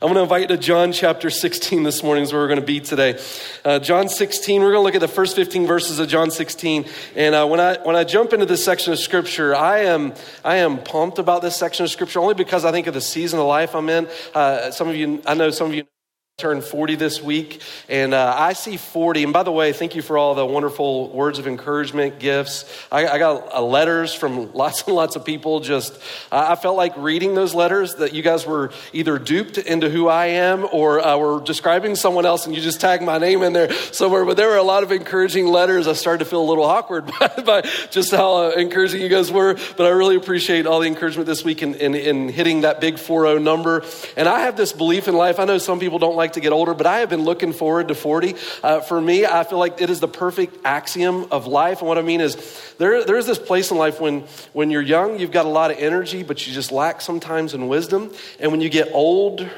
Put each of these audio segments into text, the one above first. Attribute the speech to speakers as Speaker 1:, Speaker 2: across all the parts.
Speaker 1: I'm going to invite you to John chapter 16 this morning is where we're going to be today. Uh, John 16, we're going to look at the first 15 verses of John 16. And uh, when, I, when I jump into this section of scripture, I am, I am pumped about this section of scripture only because I think of the season of life I'm in. Uh, some of you, I know some of you turned 40 this week and uh, i see 40 and by the way thank you for all the wonderful words of encouragement gifts. I, I got uh, letters from lots and lots of people. Just uh, i felt like reading those letters that you guys were either duped into who i am or uh, were describing someone else and you just tagged my name in there somewhere. But there were a lot of encouraging letters. I started to feel a little awkward by, by just how uh, encouraging you guys were. But i really appreciate all the encouragement this week in, in, in hitting that big 4-0 number. And i have this belief in life. I know some people don't like like to get older, but I have been looking forward to 40. Uh, for me, I feel like it is the perfect axiom of life. And what I mean is, there, there is this place in life when, when you're young, you've got a lot of energy, but you just lack sometimes in wisdom. And when you get older,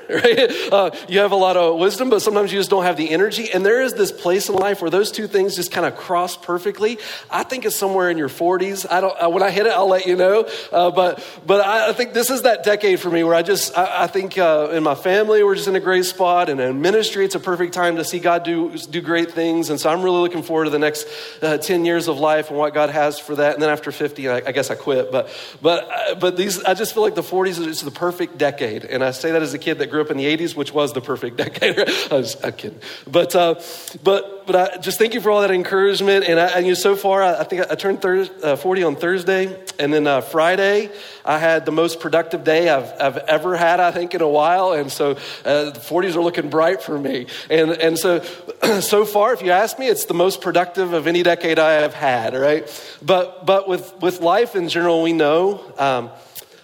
Speaker 1: right, uh, you have a lot of wisdom, but sometimes you just don't have the energy. And there is this place in life where those two things just kind of cross perfectly. I think it's somewhere in your 40s. I don't, uh, when I hit it, I'll let you know. Uh, but but I, I, think this is that decade for me where I just, I, I think uh, in my family, we're just in a great spot, and in ministry, it's a perfect time to see God do, do great things. And so I'm really looking forward to the next uh, 10 years of life and what God has for that. And then after 50, I, I guess I quit. But, but, uh, but these, I just feel like the 40s is the perfect decade. And I say that as a kid that grew up in the 80s, which was the perfect decade. I was, I'm kidding. But, uh, but, but I just thank you for all that encouragement. And, I, and you know, so far, I, think I, I turned thir- uh, 40 on Thursday. And then uh, Friday, I had the most productive day I've, I've ever had, I think, in a while. And so uh, the 40s are looking bright for me. And, and so, so far, if you ask me, it's the most productive of any decade I have had, right? But, but with, with life in general, we know. Um,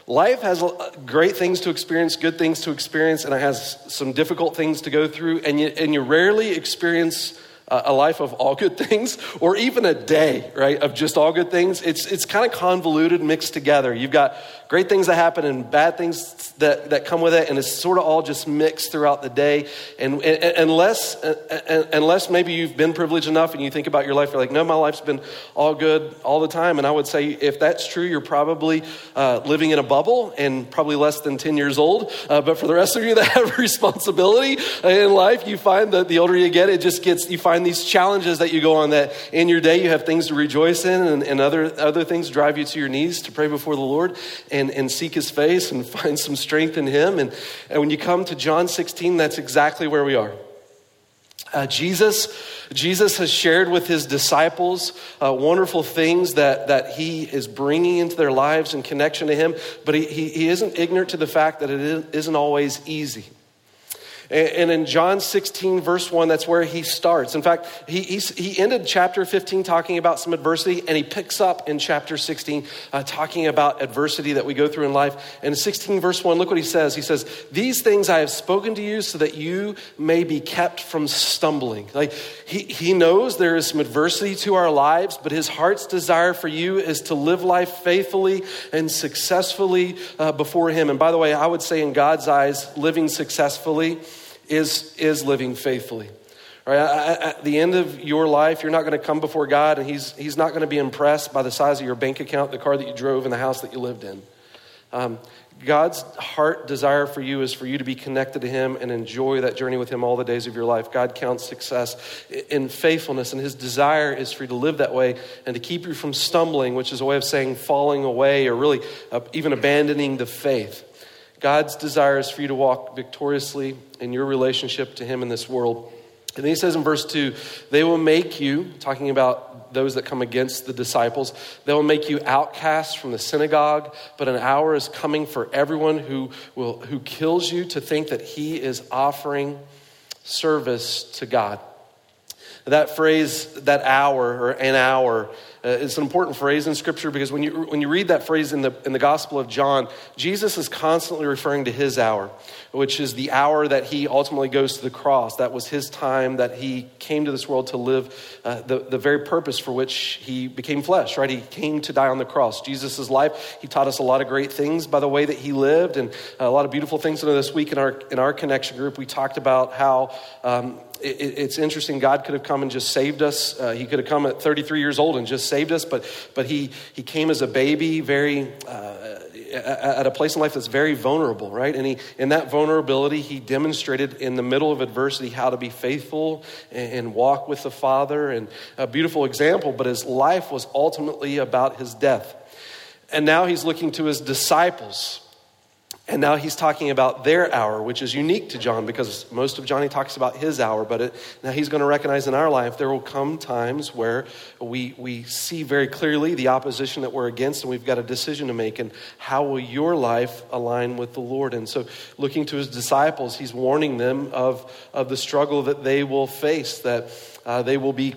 Speaker 1: Life has great things to experience, good things to experience, and it has some difficult things to go through, and you, and you rarely experience a life of all good things or even a day right of just all good things. It's, it's kind of convoluted mixed together. You've got great things that happen and bad things that, that come with it, and it's sort of all just mixed throughout the day. And, and unless, unless maybe you've been privileged enough and you think about your life, you're like, no, my life's been all good all the time. And I would say if that's true, you're probably uh, living in a bubble and probably less than 10 years old. Uh, but for the rest of you that have responsibility in life, you find that the older you get, it just gets, you find these challenges that you go on that in your day you have things to rejoice in and, and other, other things drive you to your knees to pray before the Lord and, and seek his face and find some strength in him. And, and when you come to John 16, that's exactly where we are. Uh, Jesus, Jesus has shared with his disciples uh, wonderful things that, that he is bringing into their lives in connection to him, but he, he, he isn't ignorant to the fact that it isn't always easy. And in John 16, verse 1, that's where he starts. In fact, he, he ended chapter 15 talking about some adversity, and he picks up in chapter 16 uh, talking about adversity that we go through in life. And in 16, verse 1, look what he says. He says, These things I have spoken to you so that you may be kept from stumbling. Like he, he knows there is some adversity to our lives, but his heart's desire for you is to live life faithfully and successfully uh, before him. And by the way, I would say in God's eyes, living successfully is, is living faithfully. Right? At the end of your life, you're not going to come before God and he's, he's not going to be impressed by the size of your bank account, the car that you drove, and the house that you lived in. Um, God's heart desire for you is for you to be connected to Him and enjoy that journey with Him all the days of your life. God counts success in faithfulness, and His desire is for you to live that way and to keep you from stumbling, which is a way of saying falling away or really uh, even abandoning the faith. God's desire is for you to walk victoriously in your relationship to Him in this world. And then he says in verse 2 they will make you, talking about those that come against the disciples, they will make you outcasts from the synagogue, but an hour is coming for everyone who, will, who kills you to think that he is offering service to God. That phrase, that hour or an hour, uh, it's an important phrase in Scripture because when you, when you read that phrase in the, in the Gospel of John, Jesus is constantly referring to his hour, which is the hour that he ultimately goes to the cross. That was his time that he came to this world to live uh, the, the very purpose for which he became flesh, right? He came to die on the cross. Jesus' life, he taught us a lot of great things by the way that he lived and a lot of beautiful things. And this week in our, in our connection group, we talked about how um, it, it's interesting. God could have come and just saved us. Uh, he could have come at 33 years old and just saved us, but, but he, he came as a baby, very uh, at a place in life that's very vulnerable, right? And he, in that vulnerability, he demonstrated in the middle of adversity how to be faithful and, and walk with the Father. And a beautiful example, but his life was ultimately about his death. And now he's looking to his disciples and now he's talking about their hour, which is unique to John because most of John he talks about his hour. But it, now he's going to recognize in our life there will come times where we, we see very clearly the opposition that we're against, and we've got a decision to make. And how will your life align with the Lord? And so, looking to his disciples, he's warning them of, of the struggle that they will face, that uh, they will be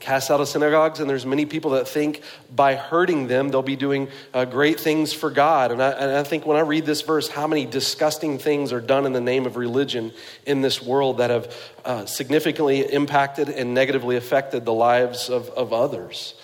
Speaker 1: cast out of synagogues, and there's many people that think by hurting them they'll be doing uh, great things for God. And I, and I, think when I read this verse, how many disgusting things are done in the name of religion in this world that have uh, significantly impacted and negatively affected the lives of, of others.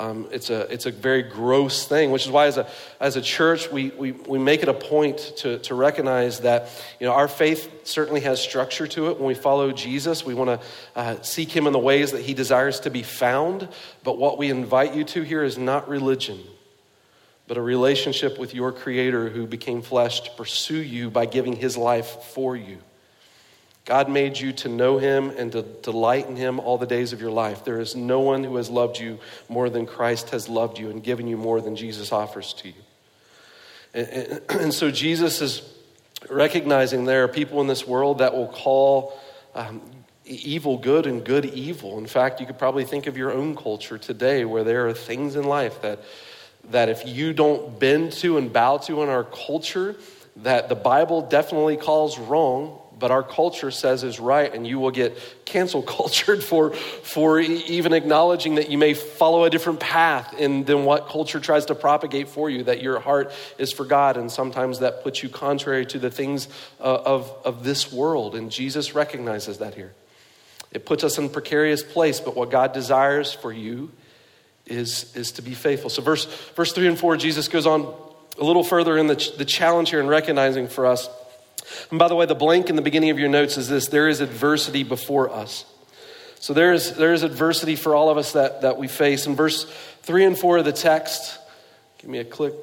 Speaker 1: Um, it's, a, it's a very gross thing, which is why, as a, as a church, we, we, we make it a point to, to recognize that you know, our faith certainly has structure to it. When we follow Jesus, we want to uh, seek Him in the ways that He desires to be found. But what we invite you to here is not religion, but a relationship with your Creator who became flesh to pursue you by giving His life for you. God made you to know him and to delight in him all the days of your life. There is no one who has loved you more than Christ has loved you and given you more than Jesus offers to you. And, and, and so Jesus is recognizing there are people in this world that will call um, evil good and good evil. In fact, you could probably think of your own culture today where there are things in life that, that if you don't bend to and bow to in our culture, that the Bible definitely calls wrong, but our culture says is right, and you will get cancel cultured for, for even acknowledging that you may follow a different path in, than what culture tries to propagate for you, that your heart is for God, and sometimes that puts you contrary to the things uh, of, of this world, and Jesus recognizes that here. It puts us in a precarious place, but what God desires for you is, is to be faithful. So, verse, verse 3 and 4, Jesus goes on a little further in the, the challenge here in recognizing for us and by the way, the blank in the beginning of your notes is this there is adversity before us. So there is, there is adversity for all of us that, that we face. In verse 3 and 4 of the text, give me a click.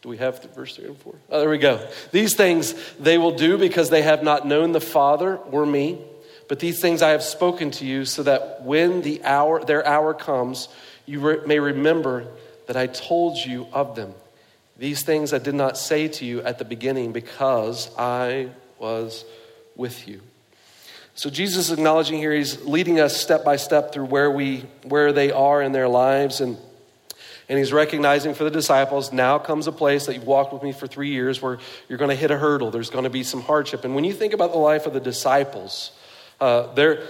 Speaker 1: Do we have verse 3 and 4? Oh, there we go. These things they will do because they have not known the Father or me. But these things I have spoken to you so that when the hour, their hour comes, you re- may remember that I told you of them. These things I did not say to you at the beginning because I was with you. So Jesus is acknowledging here, he's leading us step by step through where we where they are in their lives and and he's recognizing for the disciples, now comes a place that you've walked with me for three years where you're going to hit a hurdle. There's going to be some hardship. And when you think about the life of the disciples, uh, they're,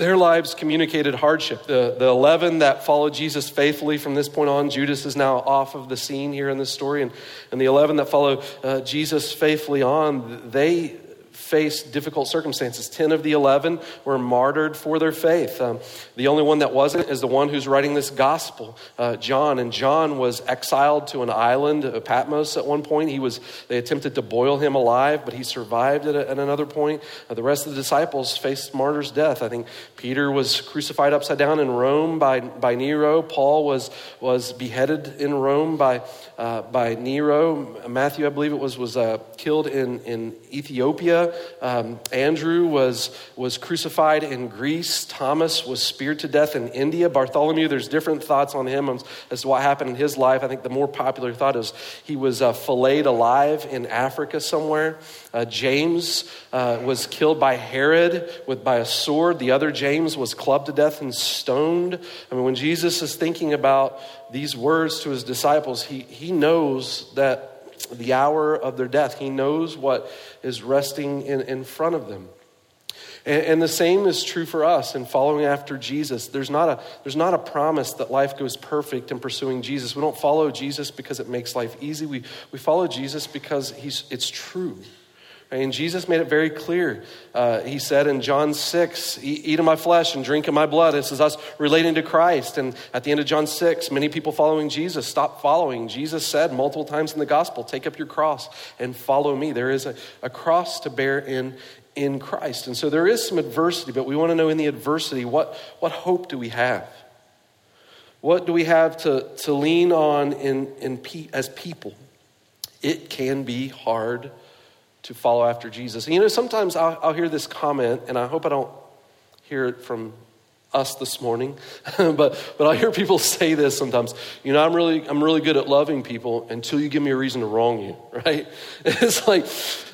Speaker 1: their lives communicated hardship. The, the 11 that followed Jesus faithfully from this point on, Judas is now off of the scene here in this story. And, and the 11 that follow uh, Jesus faithfully on, they faced difficult circumstances. Ten of the eleven were martyred for their faith. Um, the only one that wasn't is the one who's writing this gospel, uh, John. And John was exiled to an island, uh, Patmos, at one point. He was. They attempted to boil him alive, but he survived at, a, at another point. Uh, the rest of the disciples faced martyr's death. I think Peter was crucified upside down in Rome by, by Nero. Paul was was beheaded in Rome by uh, by Nero. Matthew, I believe it was, was uh, killed in in Ethiopia. Um, Andrew was, was crucified in Greece. Thomas was speared to death in India. Bartholomew, there's different thoughts on him as to what happened in his life. I think the more popular thought is he was uh, filleted alive in Africa somewhere. Uh, James uh, was killed by Herod with, by a sword. The other James was clubbed to death and stoned. I mean, when Jesus is thinking about these words to his disciples, he, he knows that the hour of their death. He knows what is resting in, in front of them. And, and, the same is true for us in following after Jesus. There's not, a, there's not a promise that life goes perfect in pursuing Jesus. We don't follow Jesus because it makes life easy. We, we follow Jesus because he's, it's true. And Jesus made it very clear. Uh, he said in John 6, Eat of my flesh and drink of my blood. This is us relating to Christ. And at the end of John 6, many people following Jesus stop following. Jesus said multiple times in the gospel, Take up your cross and follow me. There is a, a cross to bear in, in Christ. And so there is some adversity, but we want to know in the adversity, what, what hope do we have? What do we have to, to lean on in, in as people? it can be hard to follow after Jesus. And you know, sometimes I'll, I'll hear this comment, and I hope I don't hear it from us this morning, but but I hear people say this sometimes. You know, I'm really I'm really good at loving people until you give me a reason to wrong you, right? It's like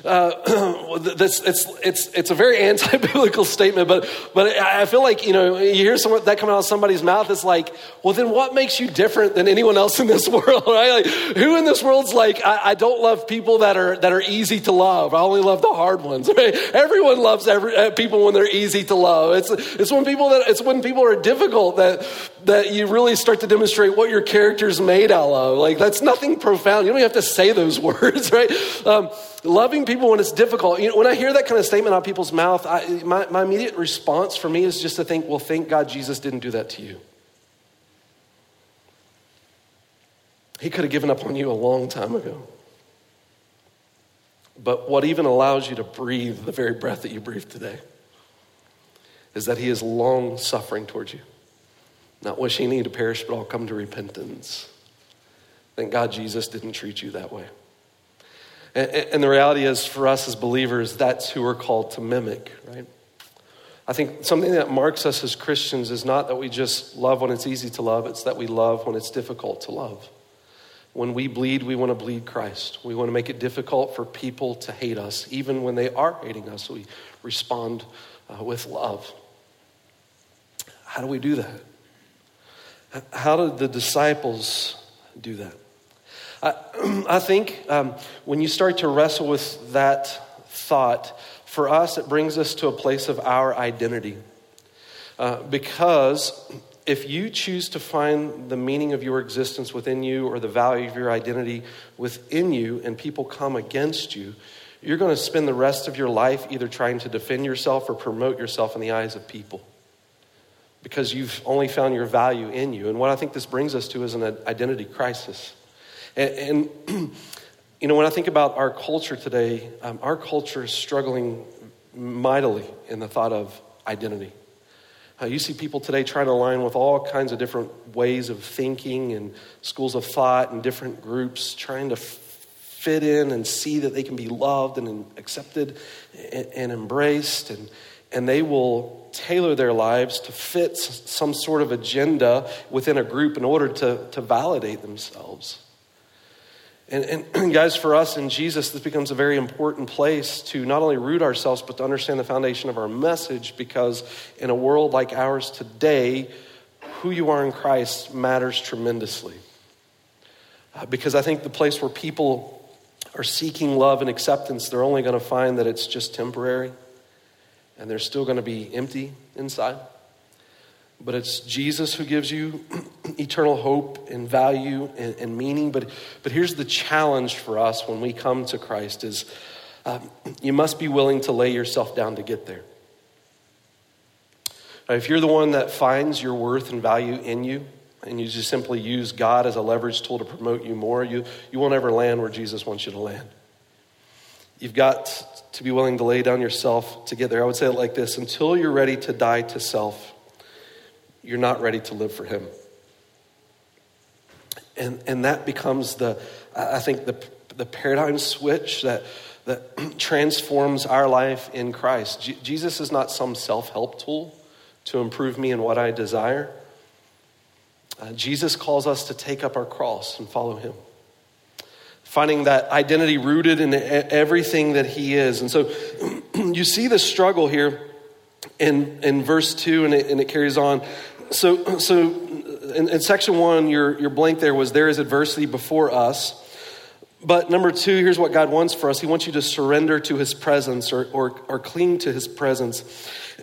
Speaker 1: uh, that's it's it's it's a very anti-biblical statement, but but I feel like you know you hear someone that come out of somebody's mouth. It's like, well, then what makes you different than anyone else in this world, right? Like, who in this world's like, I, I don't love people that are that are easy to love. I only love the hard ones. Right? Everyone loves every, uh, people when they're easy to love. It's it's when people that it's when people are difficult that, that you really start to demonstrate what your character's made out of. Like, that's nothing profound. You don't have to say those words, right? Um, loving people when it's difficult. You know, when I hear that kind of statement out of people's mouth, I, my, my immediate response for me is just to think, well, thank God Jesus didn't do that to you. He could have given up on you a long time ago. But what even allows you to breathe the very breath that you breathe today? Is that he is long suffering towards you, not wishing you to perish, but all come to repentance. Thank God Jesus didn't treat you that way. And, and the reality is, for us as believers, that's who we're called to mimic, right? I think something that marks us as Christians is not that we just love when it's easy to love, it's that we love when it's difficult to love. When we bleed, we want to bleed Christ. We want to make it difficult for people to hate us. Even when they are hating us, we respond uh, with love. How do we do that? How did the disciples do that? I, I think um, when you start to wrestle with that thought, for us, it brings us to a place of our identity. Uh, because if you choose to find the meaning of your existence within you or the value of your identity within you, and people come against you, you're going to spend the rest of your life either trying to defend yourself or promote yourself in the eyes of people because you've only found your value in you. And what I think this brings us to is an identity crisis. And, and you know, when I think about our culture today, um, our culture is struggling mightily in the thought of identity. Uh, you see people today trying to align with all kinds of different ways of thinking and schools of thought and different groups, trying to fit in and see that they can be loved and accepted and, and embraced. And, and they will tailor their lives to fit some sort of agenda within a group in order to, to validate themselves. And, and, guys, for us in Jesus, this becomes a very important place to not only root ourselves, but to understand the foundation of our message because in a world like ours today, who you are in Christ matters tremendously. Uh, because I think the place where people are seeking love and acceptance, they're only going to find that it's just temporary and they're still going to be empty inside. But it's Jesus who gives you eternal hope and value and, and, meaning. But, but here's the challenge for us when we come to Christ is um, you must be willing to lay yourself down to get there. If you're the one that finds your worth and value in you, and you just simply use God as a leverage tool to promote you more, you, you won't ever land where Jesus wants you to land. You've got to be willing to lay down yourself to get there. I would say it like this until you're ready to die to self, you're not ready to live for Him. And, and that becomes the, I think, the, the paradigm switch that, that transforms our life in Christ. Jesus is not some self help tool to improve me in what I desire. Uh, Jesus calls us to take up our cross and follow Him finding that identity rooted in everything that he is. And so you see the struggle here in, in verse 2, and it, and it carries on. So, so in, in section 1, your, your blank there was there is adversity before us. But number two, here's what God wants for us. He wants you to surrender to his presence or, or, or cling to his presence.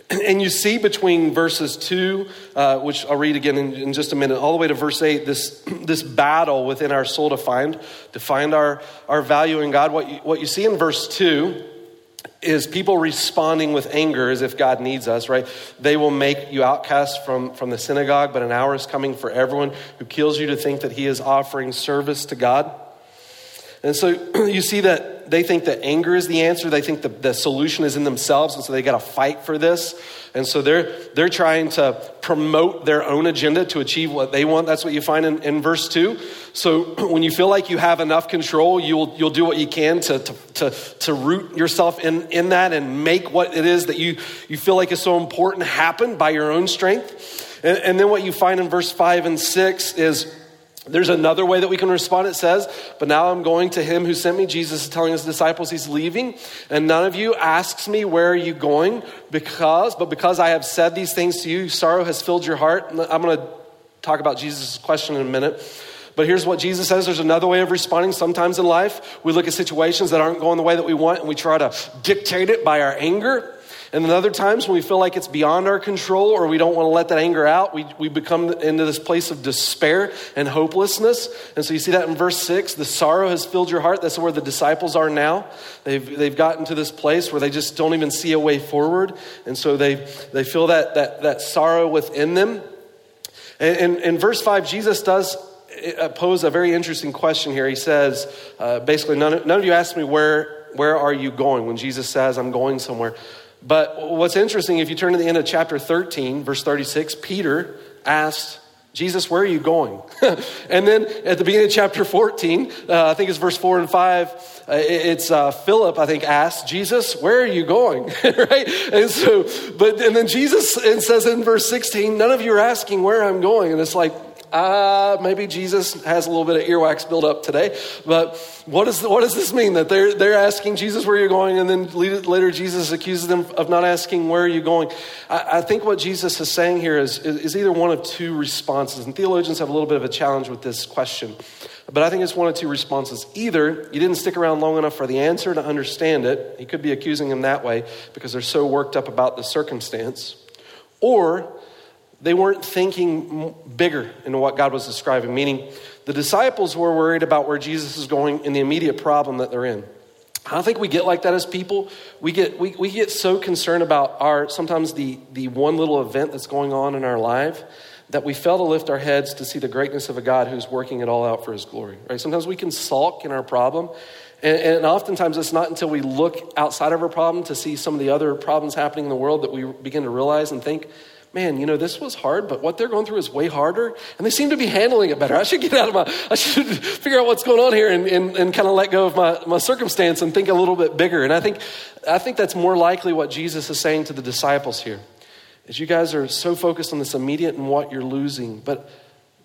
Speaker 1: And you see between verses 2, uh, which I'll read again in, in, just a minute, all the way to verse 8, this, this battle within our soul to find, to find our, our value in God. What you, what you see in verse 2 is people responding with anger as if God needs us, right? They will make you outcast from, from the synagogue, but an hour is coming for everyone who kills you to think that he is offering service to God. And so you see that they think that anger is the answer. They think the, the solution is in themselves, and so they got to fight for this. And so they're, they're trying to promote their own agenda to achieve what they want. That's what you find in, in verse 2. So when you feel like you have enough control, you'll, you'll do what you can to, to, to, to root yourself in, in that and make what it is that you, you feel like is so important happen by your own strength. And, and then what you find in verse 5 and 6 is there's another way that we can respond. It says, But now I'm going to him who sent me. Jesus is telling his disciples he's leaving. And none of you asks me, Where are you going? Because, but because I have said these things to you, sorrow has filled your heart. I'm going to talk about Jesus' question in a minute. But here's what Jesus says there's another way of responding. Sometimes in life, we look at situations that aren't going the way that we want and we try to dictate it by our anger. And then other times when we feel like it's beyond our control or we don't want to let that anger out, we, we become into this place of despair and hopelessness. And so you see that in verse 6 the sorrow has filled your heart. That's where the disciples are now. They've, they've gotten to this place where they just don't even see a way forward. And so they, they feel that, that, that sorrow within them. And in verse 5, Jesus does uh, pose a very interesting question here. He says, uh, basically, none of, none of you asked me, where, where are you going? When Jesus says, I'm going somewhere. But what's interesting, if you turn to the end of chapter 13, verse 36, Peter asked, Jesus, where are you going? and then at the beginning of chapter 14, uh, I think it's verse 4 and 5, uh, it's uh, Philip, I think, asked, Jesus, where are you going? right? And so, but, and then Jesus and says in verse 16, none of you are asking where I'm going. And it's like, uh, maybe Jesus has a little bit of earwax built up today. But what, is, what does this mean? That they're, they're asking Jesus where you're going, and then later Jesus accuses them of not asking where are you going. I, I think what Jesus is saying here is, is either one of two responses. And theologians have a little bit of a challenge with this question. But I think it's one of two responses. Either you didn't stick around long enough for the answer to understand it, he could be accusing them that way because they're so worked up about the circumstance, or they weren't thinking bigger in what God was describing, meaning the disciples were worried about where Jesus is going and the immediate problem that they're in. I think we get like that as people. We get, we, we get so concerned about our sometimes the, the one little event that's going on in our life that we fail to lift our heads to see the greatness of a God who's working it all out for his glory. Right? Sometimes we can sulk in our problem. And, and oftentimes it's not until we look outside of our problem to see some of the other problems happening in the world that we begin to realize and think, man, you know, this was hard, but what they're going through is way harder, and they seem to be handling it better. I should get out of my, I should figure out what's going on here and, and, and kind of let go of my, my circumstance and think a little bit bigger. And I think, I think that's more likely what Jesus is saying to the disciples here. Is you guys are so focused on this immediate and what you're losing, but,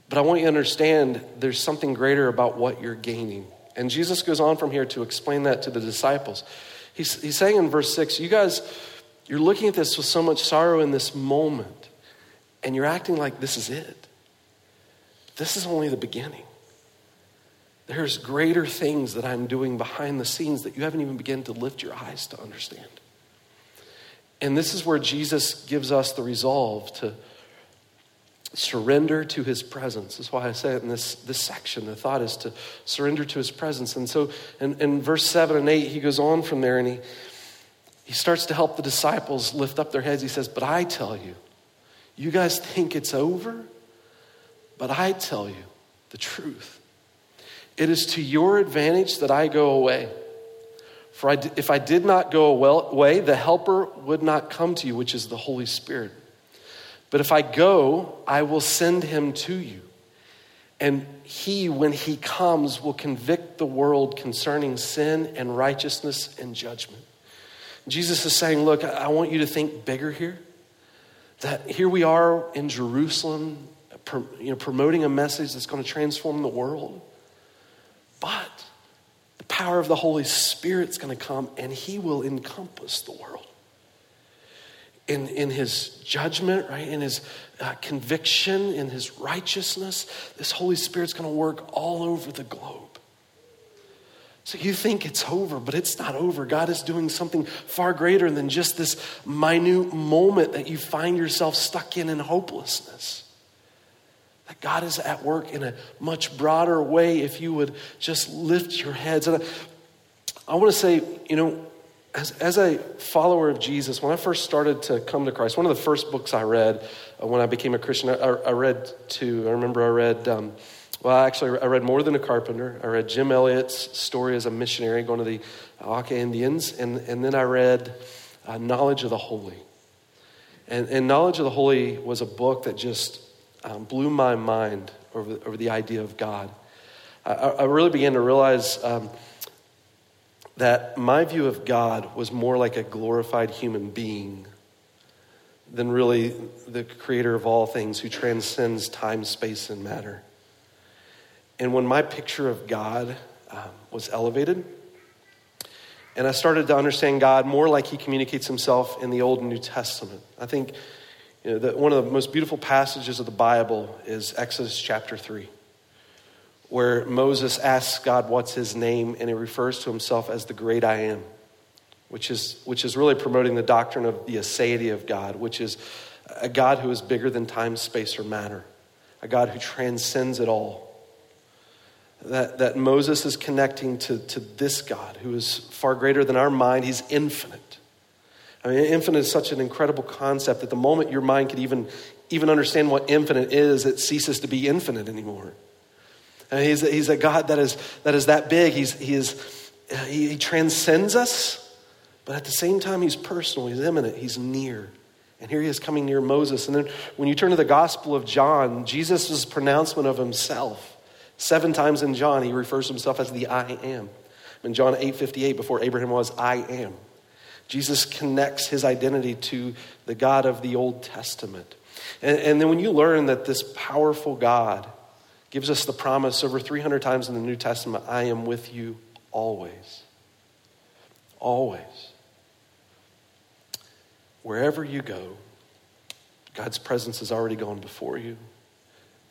Speaker 1: but I want you to understand there's something greater about what you're gaining. And Jesus goes on from here to explain that to the disciples. He's, he's saying in verse 6, you guys, you're looking at this with so much sorrow in this moment and you're acting like this is it. This is only the beginning. There's greater things that I'm doing behind the scenes that you haven't even begun to lift your eyes to understand. And this is where Jesus gives us the resolve to surrender to his presence. That's why I say it in this, this section. The thought is to surrender to his presence. And so in, in verse 7 and 8, he goes on from there and he, he starts to help the disciples lift up their heads. He says, But I tell you, you guys think it's over, but I tell you the truth. It is to your advantage that I go away. For I, if I did not go away, the Helper would not come to you, which is the Holy Spirit. But if I go, I will send him to you. And he, when he comes, will convict the world concerning sin and righteousness and judgment. Jesus is saying, Look, I want you to think bigger here that here we are in Jerusalem, you know, promoting a message that's going to transform the world. But the power of the Holy Spirit's going to come and he will encompass the world. In, in his judgment, right? In his uh, conviction, in his righteousness, this Holy Spirit's going to work all over the globe. So you think it's over, but it's not over. God is doing something far greater than just this minute moment that you find yourself stuck in in hopelessness. That God is at work in a much broader way if you would just lift your heads. And I, I want to say, you know, as, as a follower of Jesus, when I first started to come to Christ, one of the first books I read uh, when I became a Christian, I, I read two. I remember I read um, Well, actually, I read More Than a Carpenter. I read Jim Elliot's story as a missionary going to the Auca Indians. And, and then I read uh, Knowledge of the Holy. And, and, Knowledge of the Holy was a book that just um, blew my mind over, over the idea of God. I, I really began to realize um, that my view of God was more like a glorified human being than really the creator of all things who transcends time, space, and matter. And when my picture of God um, was elevated, and I started to understand God more like He communicates Himself in the Old and New Testament. I think you know, that one of the most beautiful passages of the Bible is Exodus chapter 3, where Moses asks God what's His name, and He refers to Himself as the great I am which is, which is really promoting the doctrine of the aseity of God, which is a God who is bigger than time, space, or matter, a God who transcends it all. That, that Moses is connecting to, to this God who is far greater than our mind. He's infinite. I mean, infinite is such an incredible concept that the moment your mind could even, even understand what infinite is, it ceases to be infinite anymore. And he's, he's a God that is, that is that big. He's, he, is, he, he transcends us. But at the same time, he's personal, he's immanent, he's near. And here he is coming near Moses. And then when you turn to the Gospel of John, Jesus' pronouncement of himself, seven times in John, he refers to himself as the I am. In John 8 58, before Abraham was, I am. Jesus connects his identity to the God of the Old Testament. And, and then when you learn that this powerful God gives us the promise over 300 times in the New Testament, I am with you always. Always. Wherever you go, God's presence has already gone before you,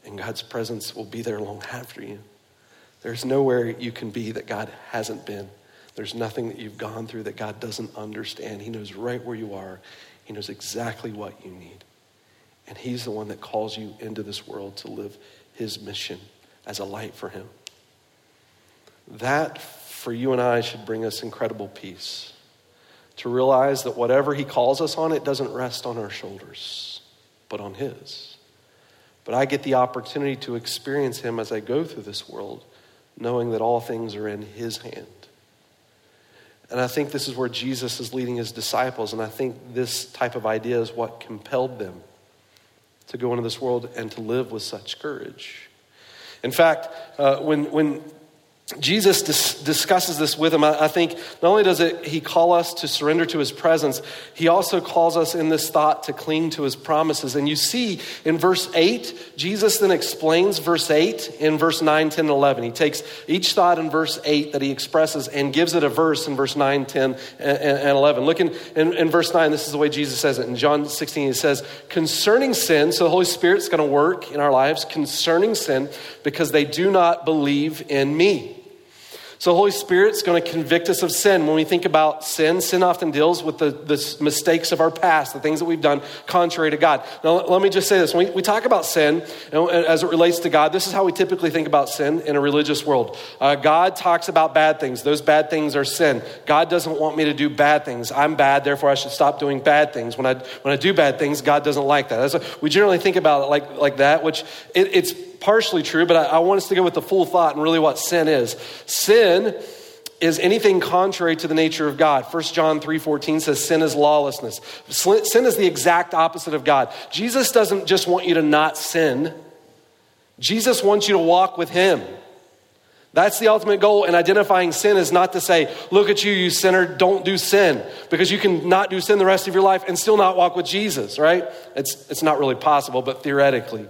Speaker 1: and God's presence will be there long after you. There's nowhere you can be that God hasn't been. There's nothing that you've gone through that God doesn't understand. He knows right where you are, He knows exactly what you need. And He's the one that calls you into this world to live His mission as a light for Him. That, for you and I, should bring us incredible peace to realize that whatever He calls us on, it doesn't rest on our shoulders, but on His. But I get the opportunity to experience Him as I go through this world, knowing that all things are in His hand. And I think this is where Jesus is leading His disciples, and I think this type of idea is what compelled them to go into this world and to live with such courage. In fact, uh, when, when Jesus dis- discusses this with him. I, I think not only does it, he call us to surrender to his presence, he also calls us in this thought to cling to his promises. And you see in verse 8, Jesus then explains verse 8 in verse 9, 10, and 11. He takes each thought in verse 8 that he expresses and gives it a verse in verse 9, 10, and, and 11. Look in, in, in verse 9, this is the way Jesus says it. In John 16, he says, concerning sin, so the Holy Spirit's going to work in our lives concerning sin because they do not believe in me. So, the Holy Spirit's going to convict us of sin. When we think about sin, sin often deals with the, the mistakes of our past, the things that we've done contrary to God. Now, let me just say this. When we, we talk about sin as it relates to God, this is how we typically think about sin in a religious world. Uh, God talks about bad things, those bad things are sin. God doesn't want me to do bad things. I'm bad, therefore I should stop doing bad things. When I, when I do bad things, God doesn't like that. That's we generally think about it like, like that, which it, it's partially true, but I, I want us to go with the full thought and really what sin is. Sin is anything contrary to the nature of God. 1 John 3:14 says sin is lawlessness. Sin is the exact opposite of God. Jesus doesn't just want you to not sin. Jesus wants you to walk with him. That's the ultimate goal in identifying sin is not to say, look at you, you sinner, don't do sin. Because you can not do sin the rest of your life and still not walk with Jesus, right? It's, it's not really possible, but theoretically.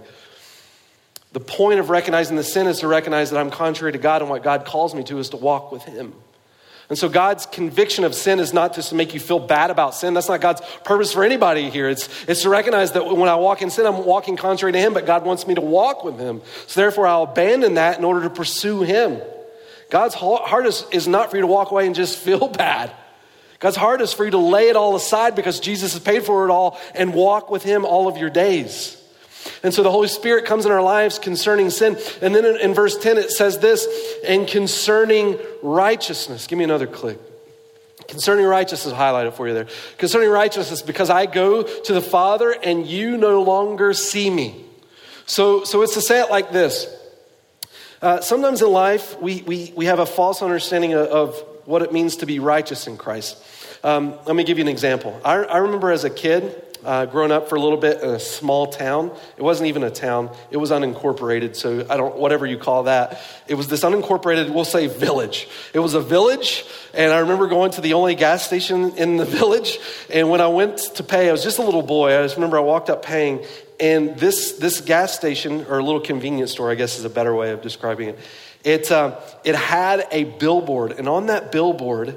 Speaker 1: The point of recognizing the sin is to recognize that I'm contrary to God, and what God calls me to is to walk with Him. And so, God's conviction of sin is not just to make you feel bad about sin. That's not God's purpose for anybody here. It's, it's to recognize that when I walk in sin, I'm walking contrary to Him, but God wants me to walk with Him. So, therefore, I'll abandon that in order to pursue Him. God's heart is, is not for you to walk away and just feel bad. God's heart is for you to lay it all aside because Jesus has paid for it all and walk with Him all of your days. And so the Holy Spirit comes in our lives concerning sin. And then in, in, verse 10, it says this, and concerning righteousness. Give me another click. Concerning righteousness, highlight it for you there. Concerning righteousness, because I go to the Father and you no longer see me. So, so it's to say it like this Uh, sometimes in life, we, we, we have a false understanding of, of what it means to be righteous in Christ. Um, let me give you an example. I, I remember as a kid, uh, growing up for a little bit in a small town. It wasn't even a town, it was unincorporated. So I don't, whatever you call that. It was this unincorporated, we'll say village. It was a village, and I remember going to the only gas station in the village. And when I went to pay, I was just a little boy. I just remember I walked up paying, and this, this gas station, or a little convenience store, I guess is a better way of describing it, it, uh, it had a billboard. And on that billboard,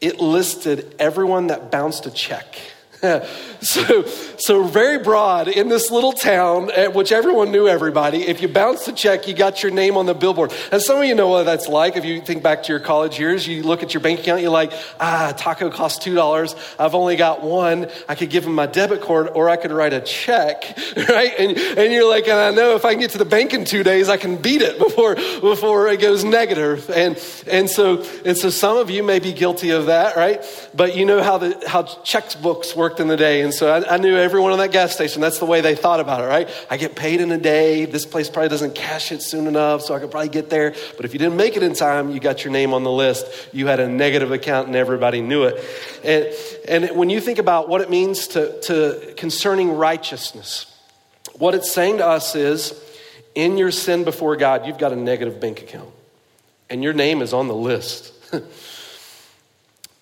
Speaker 1: it listed everyone that bounced a check. so, so very broad in this little town, at which everyone knew everybody. If you bounced a check, you got your name on the billboard. And some of you know what that's like. If you think back to your college years, you look at your bank account, you're like, ah, taco costs two dollars. I've only got one. I could give him my debit card, or I could write a check, right? And, and you're like, and I know if I can get to the bank in two days, I can beat it before before it goes negative. And and so and so some of you may be guilty of that, right? But you know how the how checkbooks work worked in the day. And so I, I, knew everyone on that gas station. That's the way they thought about it, right? I get paid in a day. This place probably doesn't cash it soon enough, so I could probably get there. But if you didn't make it in time, you got your name on the list. You had a negative account and everybody knew it. And, and when you think about what it means to, to concerning righteousness, what it's saying to us is in your sin before God, you've got a negative bank account. And your name is on the list.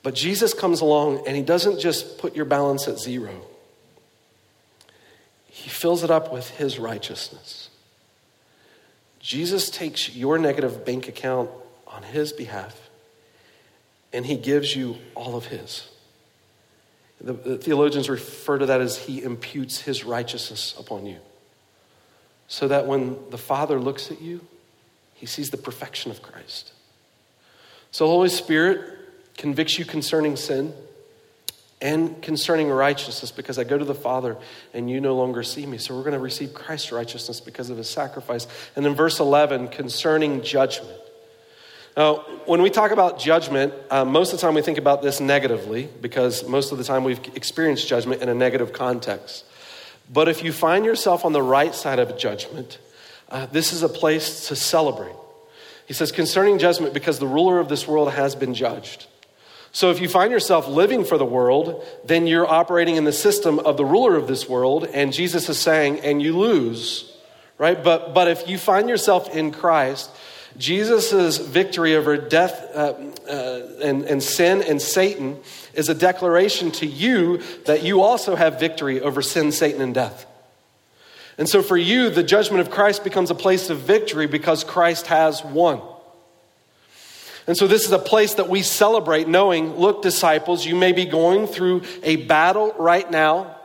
Speaker 1: But Jesus comes along and he doesn't just put your balance at zero, he fills it up with his righteousness. Jesus takes your negative bank account on his behalf and he gives you all of his. The, the, theologians refer to that as he imputes his righteousness upon you. So that when the Father looks at you, he sees the perfection of Christ. So, Holy Spirit, convicts you concerning sin and concerning righteousness because I go to the Father and you no longer see me. So we're going to receive Christ's righteousness because of his sacrifice. And then verse 11, concerning judgment. Now, when we talk about judgment, uh, most of the time we think about this negatively because most of the time we've experienced judgment in a negative context. But if you find yourself on the right side of judgment, uh, this is a place to celebrate. He says, concerning judgment, because the ruler of this world has been judged. So if you find yourself living for the world, then you're operating in the system of the ruler of this world, and Jesus is saying, and you lose, right? But, but if you find yourself in Christ, Jesus' victory over death uh, uh, and, and sin and Satan is a declaration to you that you also have victory over sin, Satan, and death. And so for you, the judgment of Christ becomes a place of victory because Christ has won. And so, this is a place that we celebrate knowing, look, disciples, you may be going through a battle right now,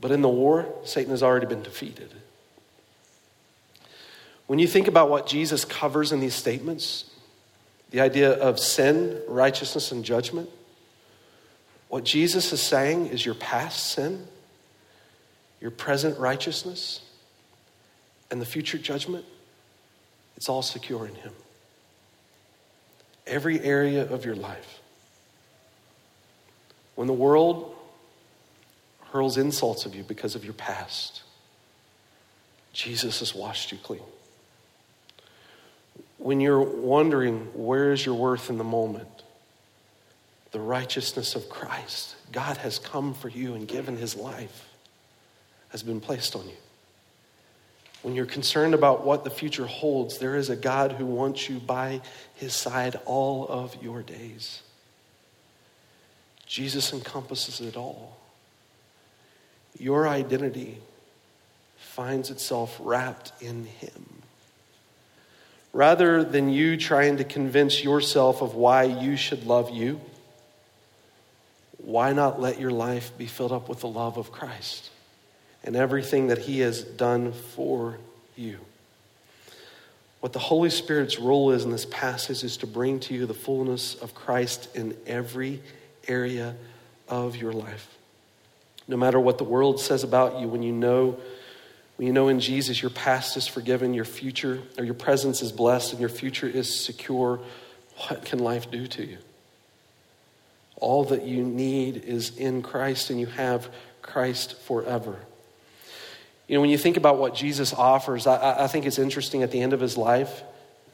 Speaker 1: but in the war, Satan has already been defeated. When you think about what Jesus covers in these statements, the idea of sin, righteousness, and judgment, what Jesus is saying is your past sin, your present righteousness, and the future judgment, it's all secure in Him every area of your life. When the world hurls insults of you because of your past, Jesus has washed you clean. When you're wondering where is your worth in the moment, the righteousness of Christ, God has come for you and given his life, has been placed on you. When you're concerned about what the future holds, there is a God who wants you by his side all of your days. Jesus encompasses it all. Your identity finds itself wrapped in him. Rather than you trying to convince yourself of why you should love you, why not let your life be filled up with the love of Christ? And everything that He has done for you. What the Holy Spirit's role is in this passage is to bring to you the fullness of Christ in every area of your life. No matter what the world says about you, when you know when you know in Jesus your past is forgiven, your future or your presence is blessed, and your future is secure, what can life do to you? All that you need is in Christ, and you have Christ forever. You know, when you think about what Jesus offers, I, I think it's interesting at the end of his life,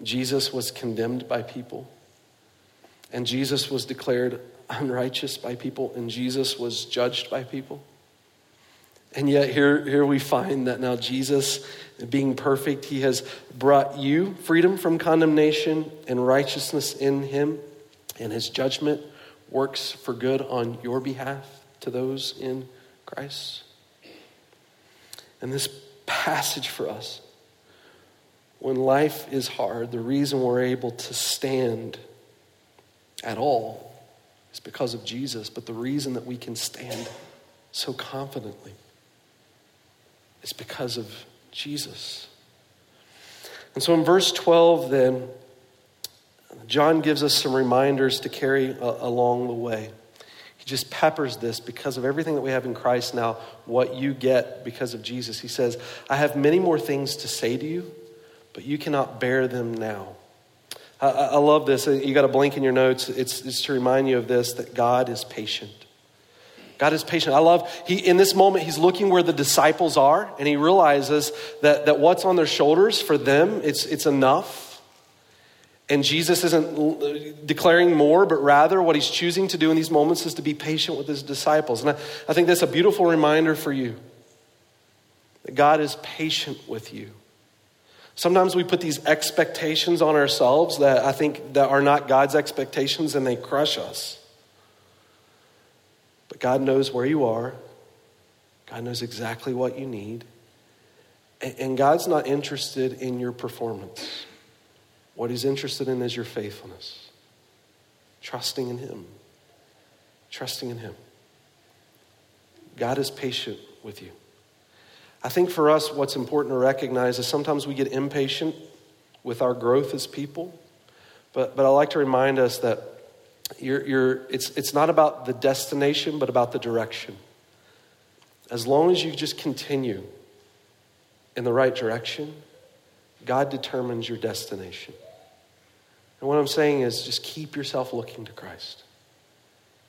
Speaker 1: Jesus was condemned by people, and Jesus was declared unrighteous by people, and Jesus was judged by people. And yet, here, here we find that now Jesus, being perfect, he has brought you freedom from condemnation and righteousness in him, and his judgment works for good on your behalf to those in Christ. And this passage for us, when life is hard, the reason we're able to stand at all is because of Jesus. But the reason that we can stand so confidently is because of Jesus. And so in verse 12, then, John gives us some reminders to carry a- along the way just peppers this because of everything that we have in Christ now, what you get because of Jesus. He says, I have many more things to say to you, but you cannot bear them now. I, I love this. Uh, you got a blank in your notes. It's, it's to remind you of this that God is patient. God is patient. I love, he, in this moment, he's looking where the disciples are, and he realizes that, that what's on their shoulders for them, it's, it's enough and Jesus isn't declaring more, but rather what he's choosing to do in these moments is to be patient with his disciples. And I, I think that's a beautiful reminder for you that God is patient with you. Sometimes we put these expectations on ourselves that I think that are not God's expectations and they crush us. But God knows where you are. God knows exactly what you need. And God's not interested in your performance. What he's interested in is your faithfulness, trusting in him. Trusting in him. God is patient with you. I think for us, what's important to recognize is sometimes we get impatient with our growth as people, but, but I like to remind us that you're, you're, it's, it's not about the destination, but about the direction. As long as you just continue in the right direction, God determines your destination. And what I'm saying is just keep yourself looking to Christ.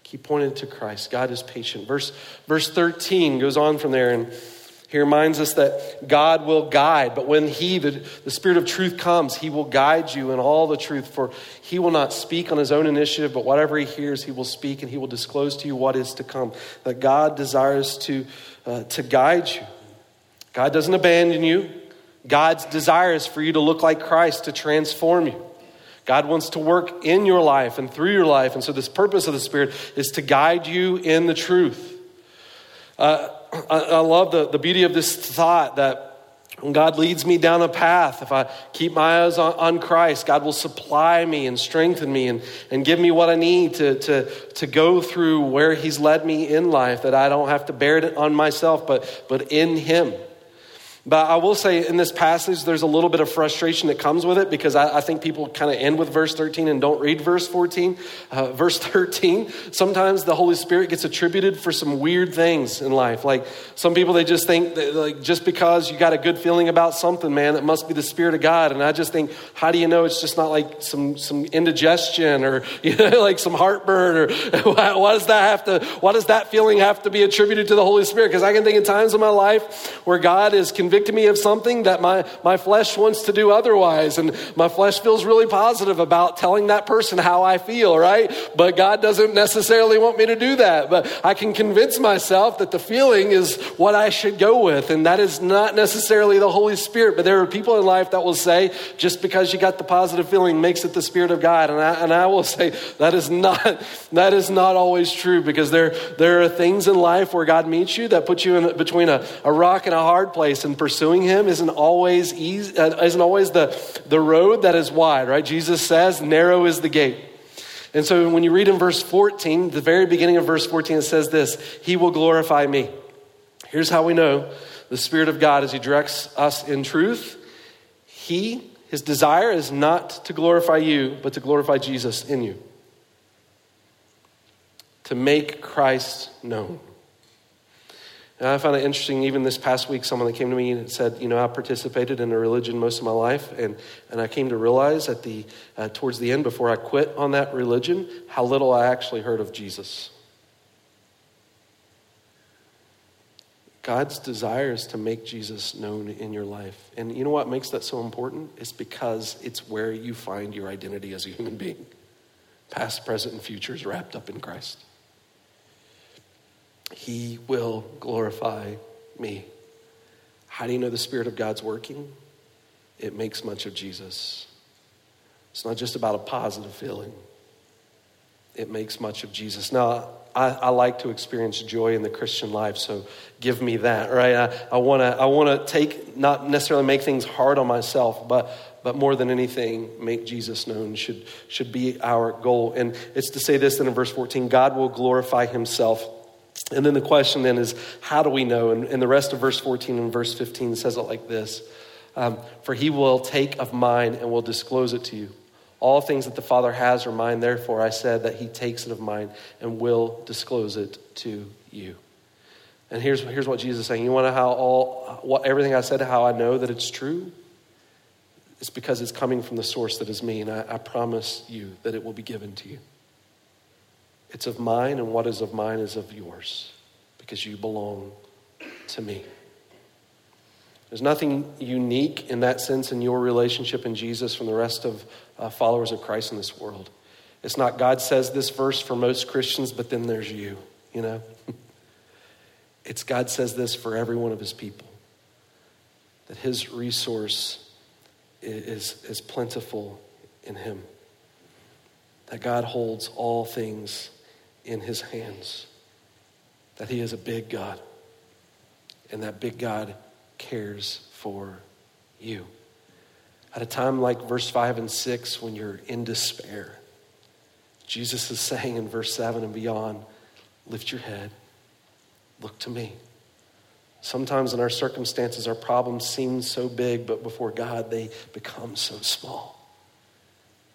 Speaker 1: Keep pointing to Christ. God is patient. Verse, verse 13 goes on from there and he reminds us that God will guide, but when He, the, the Spirit of truth, comes, He will guide you in all the truth. For He will not speak on His own initiative, but whatever He hears, He will speak and He will disclose to you what is to come. That God desires to, uh, to guide you. God doesn't abandon you. God's desire is for you to look like Christ, to transform you. God wants to work in your life and through your life. And so, this purpose of the Spirit is to guide you in the truth. Uh, I, I, love the, the beauty of this thought that when God leads me down a path, if I keep my eyes on, on Christ, God will supply me and strengthen me and, and give me what I need to, to, to go through where He's led me in life, that I don't have to bear it on myself, but, but in Him. But I will say in this passage, there's a little bit of frustration that comes with it because I, I think people kind of end with verse 13 and don't read verse 14. Uh, verse 13, sometimes the Holy Spirit gets attributed for some weird things in life. Like some people, they just think that, like just because you got a good feeling about something, man, it must be the Spirit of God. And I just think, how do you know it's just not like some, some indigestion or you know, like some heartburn or why, does that have to, why does that feeling have to be attributed to the Holy Spirit? Because I can think of times in my life where God is convicting me of something that my, my flesh wants to do otherwise. And my flesh feels really positive about telling that person how I feel, right? But God doesn't necessarily want me to do that. But I can convince myself that the feeling is what I should go with. And that is not necessarily the Holy Spirit. But there are people in life that will say, just because you got the positive feeling makes it the Spirit of God. And I, and I will say, that is not, that is not always true because there, there are things in life where God meets you that put you in between a, a rock and a hard place and pursuing Him isn't always easy, uh, isn't always the, the road that is wide, right? Jesus says, narrow is the gate. And so when you read in verse 14, the very beginning of verse 14, it says this He will glorify me. Here's how we know the Spirit of God as He directs us in truth. He, His desire is not to glorify you, but to glorify Jesus in you, to make Christ known. And I found it interesting, even this past week, someone that came to me and said, You know, I participated in a religion most of my life, and, and I came to realize at the, uh, towards the end, before I quit on that religion, how little I actually heard of Jesus. God's desire is to make Jesus known in your life. And you know what makes that so important? It's because it's where you find your identity as a human being. Past, present, and future is wrapped up in Christ. He will glorify me. How do you know the Spirit of God's working? It makes much of Jesus. It's not just about a positive feeling, it makes much of Jesus. Now, I, I, like to experience joy in the Christian life, so give me that, right? I, I want to I wanna take, not necessarily make things hard on myself, but, but more than anything, make Jesus known should, should be our goal. And it's to say this in verse 14 God will glorify himself. And then the question then is, how do we know? And, and the rest of verse 14 and verse 15 says it like this um, For he will take of mine and will disclose it to you. All things that the Father has are mine, therefore I said that he takes it of mine and will disclose it to you. And here's, here's what Jesus is saying. You want to know how all what everything I said, how I know that it's true? It's because it's coming from the source that is me, and I, I promise you that it will be given to you. It's of mine, and what is of mine is of yours, because you belong to me. There's nothing unique in that sense in your relationship in Jesus from the rest of uh, followers of Christ in this world. It's not God says this verse for most Christians, but then there's you, you know? it's God says this for every one of his people that his resource is, is plentiful in him, that God holds all things in his hands, that he is a big God, and that big God cares for you. At a time like verse 5 and 6, when you're in despair, Jesus is saying in verse 7 and beyond, lift your head, look to me. Sometimes in our circumstances, our problems seem so big, but before God, they become so small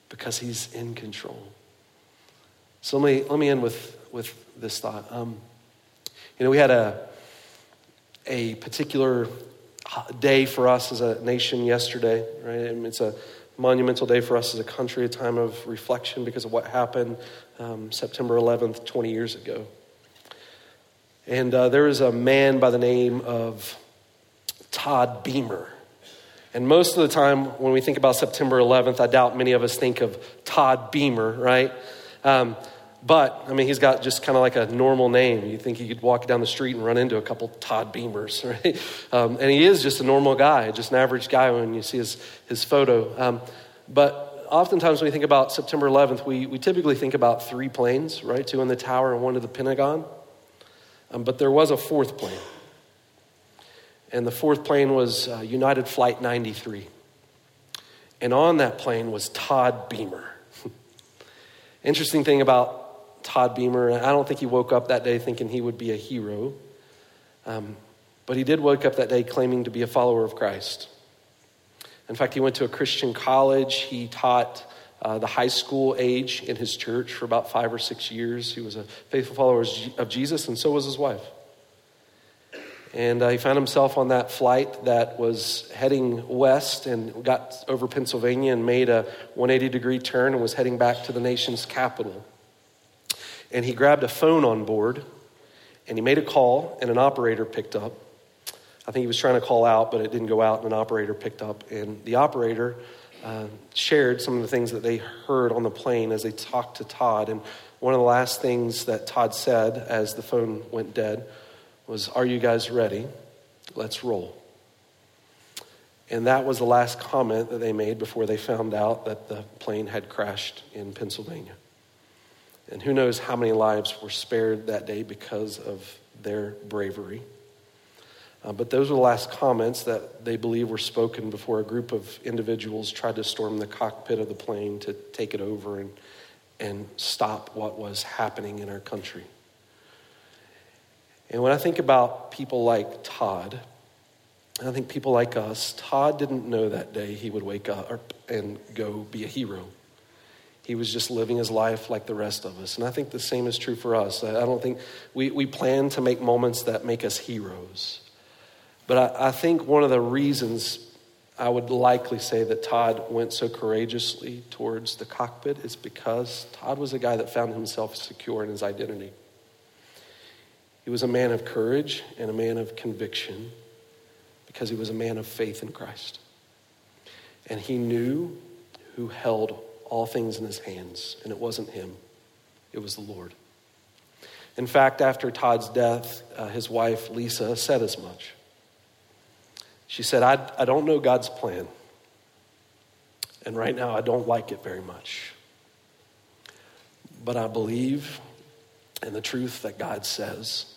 Speaker 1: because He's in control. So let me, let me end with, with this thought. Um, you know, we had a, a particular day for us as a nation yesterday, right? It's a monumental day for us as a country, a time of reflection because of what happened um, September 11th, 20 years ago. And uh, there is a man by the name of Todd Beamer. And most of the time, when we think about September 11th, I doubt many of us think of Todd Beamer, right? Um, but, I mean, he's got just kind of like a normal name. You think he could walk down the street and run into a couple Todd Beamers, right? Um, and he is just a normal guy, just an average guy when you see his, his photo. Um, but oftentimes when we think about September 11th, we, we typically think about three planes, right? Two in the tower and one to the Pentagon. Um, but there was a fourth plane. And the fourth plane was uh, United Flight 93. And on that plane was Todd Beamer. Interesting thing about Todd Beamer. I don't think he woke up that day thinking he would be a hero. Um, but he did wake up that day claiming to be a follower of Christ. In fact, he went to a Christian college. He taught uh, the high school age in his church for about five or six years. He was a faithful follower of Jesus, and so was his wife. And uh, he found himself on that flight that was heading west and got over Pennsylvania and made a 180 degree turn and was heading back to the nation's capital and he grabbed a phone on board and he made a call, and an operator picked up. I think he was trying to call out, but it didn't go out, and an operator picked up. And the operator uh, shared some of the things that they heard on the plane as they talked to Todd. And one of the last things that Todd said as the phone went dead was, Are you guys ready? Let's roll. And that was the last comment that they made before they found out that the plane had crashed in Pennsylvania. And who knows how many lives were spared that day because of their bravery. Uh, but those were the last comments that they believe were spoken before a group of individuals tried to storm the cockpit of the plane to take it over and, and stop what was happening in our country. And when I think about people like Todd, I think people like us, Todd didn't know that day he would wake up and go be a hero. He was just living his life like the rest of us. And I think the same is true for us. I don't think we, we plan to make moments that make us heroes. But I, I think one of the reasons I would likely say that Todd went so courageously towards the cockpit is because Todd was a guy that found himself secure in his identity. He was a man of courage and a man of conviction because he was a man of faith in Christ. And he knew who held all things in his hands, and it wasn't him, it was the Lord. In fact, after Todd's death, uh, his wife, Lisa, said as much. She said, I, I don't know God's plan, and right now I don't like it very much. But I believe in the truth that God says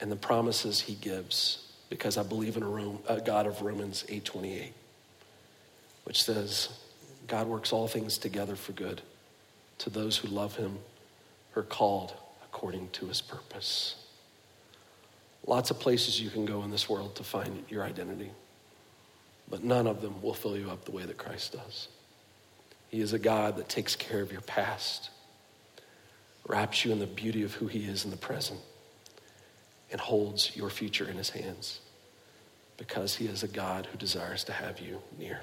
Speaker 1: and the promises he gives because I believe in a, a God of Romans 8:28 which says God works all things together for good to those who love him are called according to his purpose. Lots of places you can go in this world to find your identity, but none of them will fill you up the way that Christ does. He is a God that takes care of your past, wraps you in the beauty of who he is in the present, and holds your future in his hands because he is a God who desires to have you near.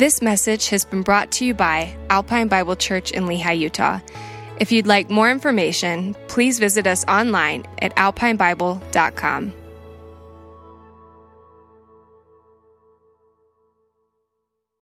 Speaker 2: This message has been brought to you by Alpine Bible Church in Lehi, Utah. If you'd like more information, please visit us online at alpinebible.com.